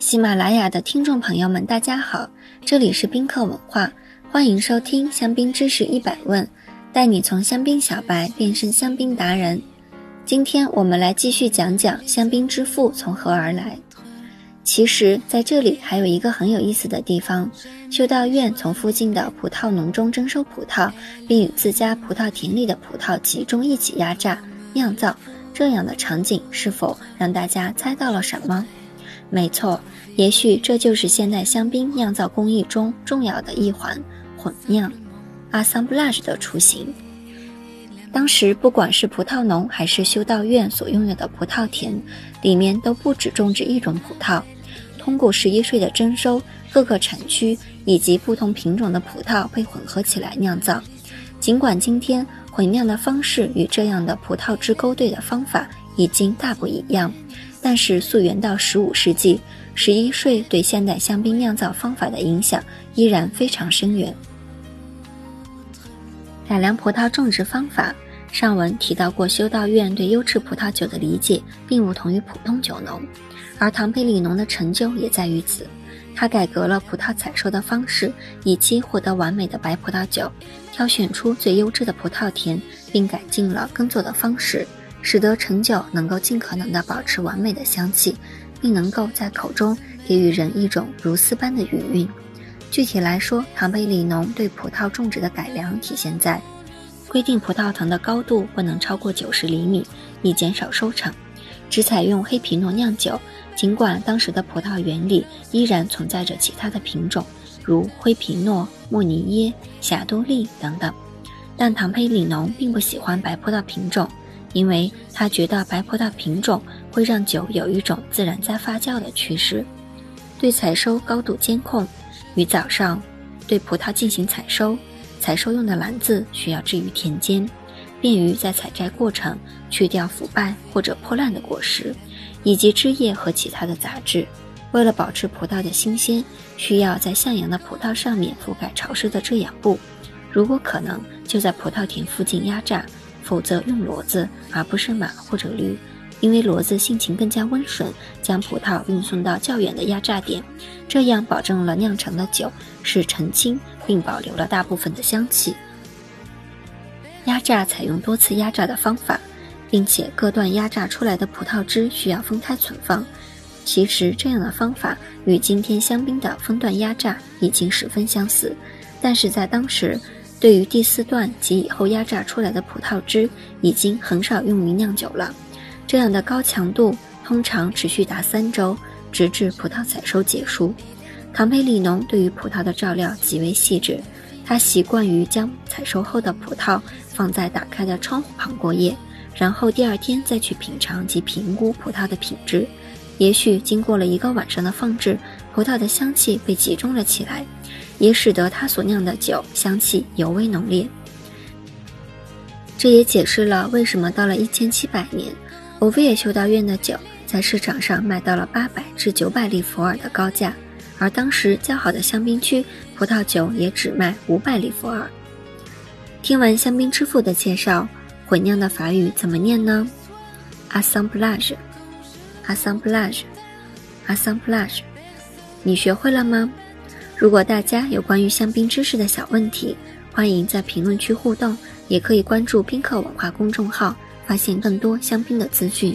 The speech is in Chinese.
喜马拉雅的听众朋友们，大家好，这里是宾客文化，欢迎收听香槟知识一百问，带你从香槟小白变身香槟达人。今天我们来继续讲讲香槟之父从何而来。其实，在这里还有一个很有意思的地方：修道院从附近的葡萄农中征收葡萄，并与自家葡萄田里的葡萄集中一起压榨酿造。这样的场景是否让大家猜到了什么？没错，也许这就是现代香槟酿造工艺中重要的一环——混酿 （assemblage） 的雏形。当时，不管是葡萄农还是修道院所拥有的葡萄田，里面都不止种植一种葡萄。通过十一税的征收，各个产区以及不同品种的葡萄被混合起来酿造。尽管今天混酿的方式与这样的葡萄汁勾兑的方法已经大不一样。但是溯源到十五世纪，十一税对现代香槟酿造方法的影响依然非常深远。改良葡萄种植方法，上文提到过，修道院对优质葡萄酒的理解并不同于普通酒农，而唐培里农的成就也在于此。他改革了葡萄采收的方式，以期获得完美的白葡萄酒，挑选出最优质的葡萄田，并改进了耕作的方式。使得陈酒能够尽可能的保持完美的香气，并能够在口中给予人一种如丝般的余韵。具体来说，唐贝里农对葡萄种植的改良体现在规定葡萄藤的高度不能超过九十厘米，以减少收成；只采用黑皮诺酿酒，尽管当时的葡萄园里依然存在着其他的品种，如灰皮诺、莫尼耶、霞多丽等等，但唐佩里农并不喜欢白葡萄品种。因为他觉得白葡萄品种会让酒有一种自然在发酵的趋势，对采收高度监控，于早上对葡萄进行采收，采收用的篮子需要置于田间，便于在采摘过程去掉腐败或者破烂的果实，以及枝叶和其他的杂质。为了保持葡萄的新鲜，需要在向阳的葡萄上面覆盖潮湿的遮阳布，如果可能，就在葡萄田附近压榨。否则用骡子而不是马或者驴，因为骡子性情更加温顺，将葡萄运送到较远的压榨点，这样保证了酿成的酒是澄清并保留了大部分的香气。压榨采用多次压榨的方法，并且各段压榨出来的葡萄汁需要分开存放。其实这样的方法与今天香槟的分段压榨已经十分相似，但是在当时。对于第四段及以后压榨出来的葡萄汁，已经很少用于酿酒了。这样的高强度通常持续达三周，直至葡萄采收结束。唐培里农对于葡萄的照料极为细致，他习惯于将采收后的葡萄放在打开的窗户旁过夜，然后第二天再去品尝及评估葡萄的品质。也许经过了一个晚上的放置，葡萄的香气被集中了起来。也使得他所酿的酒香气尤为浓烈。这也解释了为什么到了一千七百年，欧维耶修道院的酒在市场上卖到了八百至九百利弗尔的高价，而当时较好的香槟区葡萄酒也只卖五百利弗尔。听完香槟之父的介绍，混酿的法语怎么念呢？assemblage，assemblage，assemblage，你学会了吗？如果大家有关于香槟知识的小问题欢迎在评论区互动也可以关注宾客文化公众号发现更多香槟的资讯。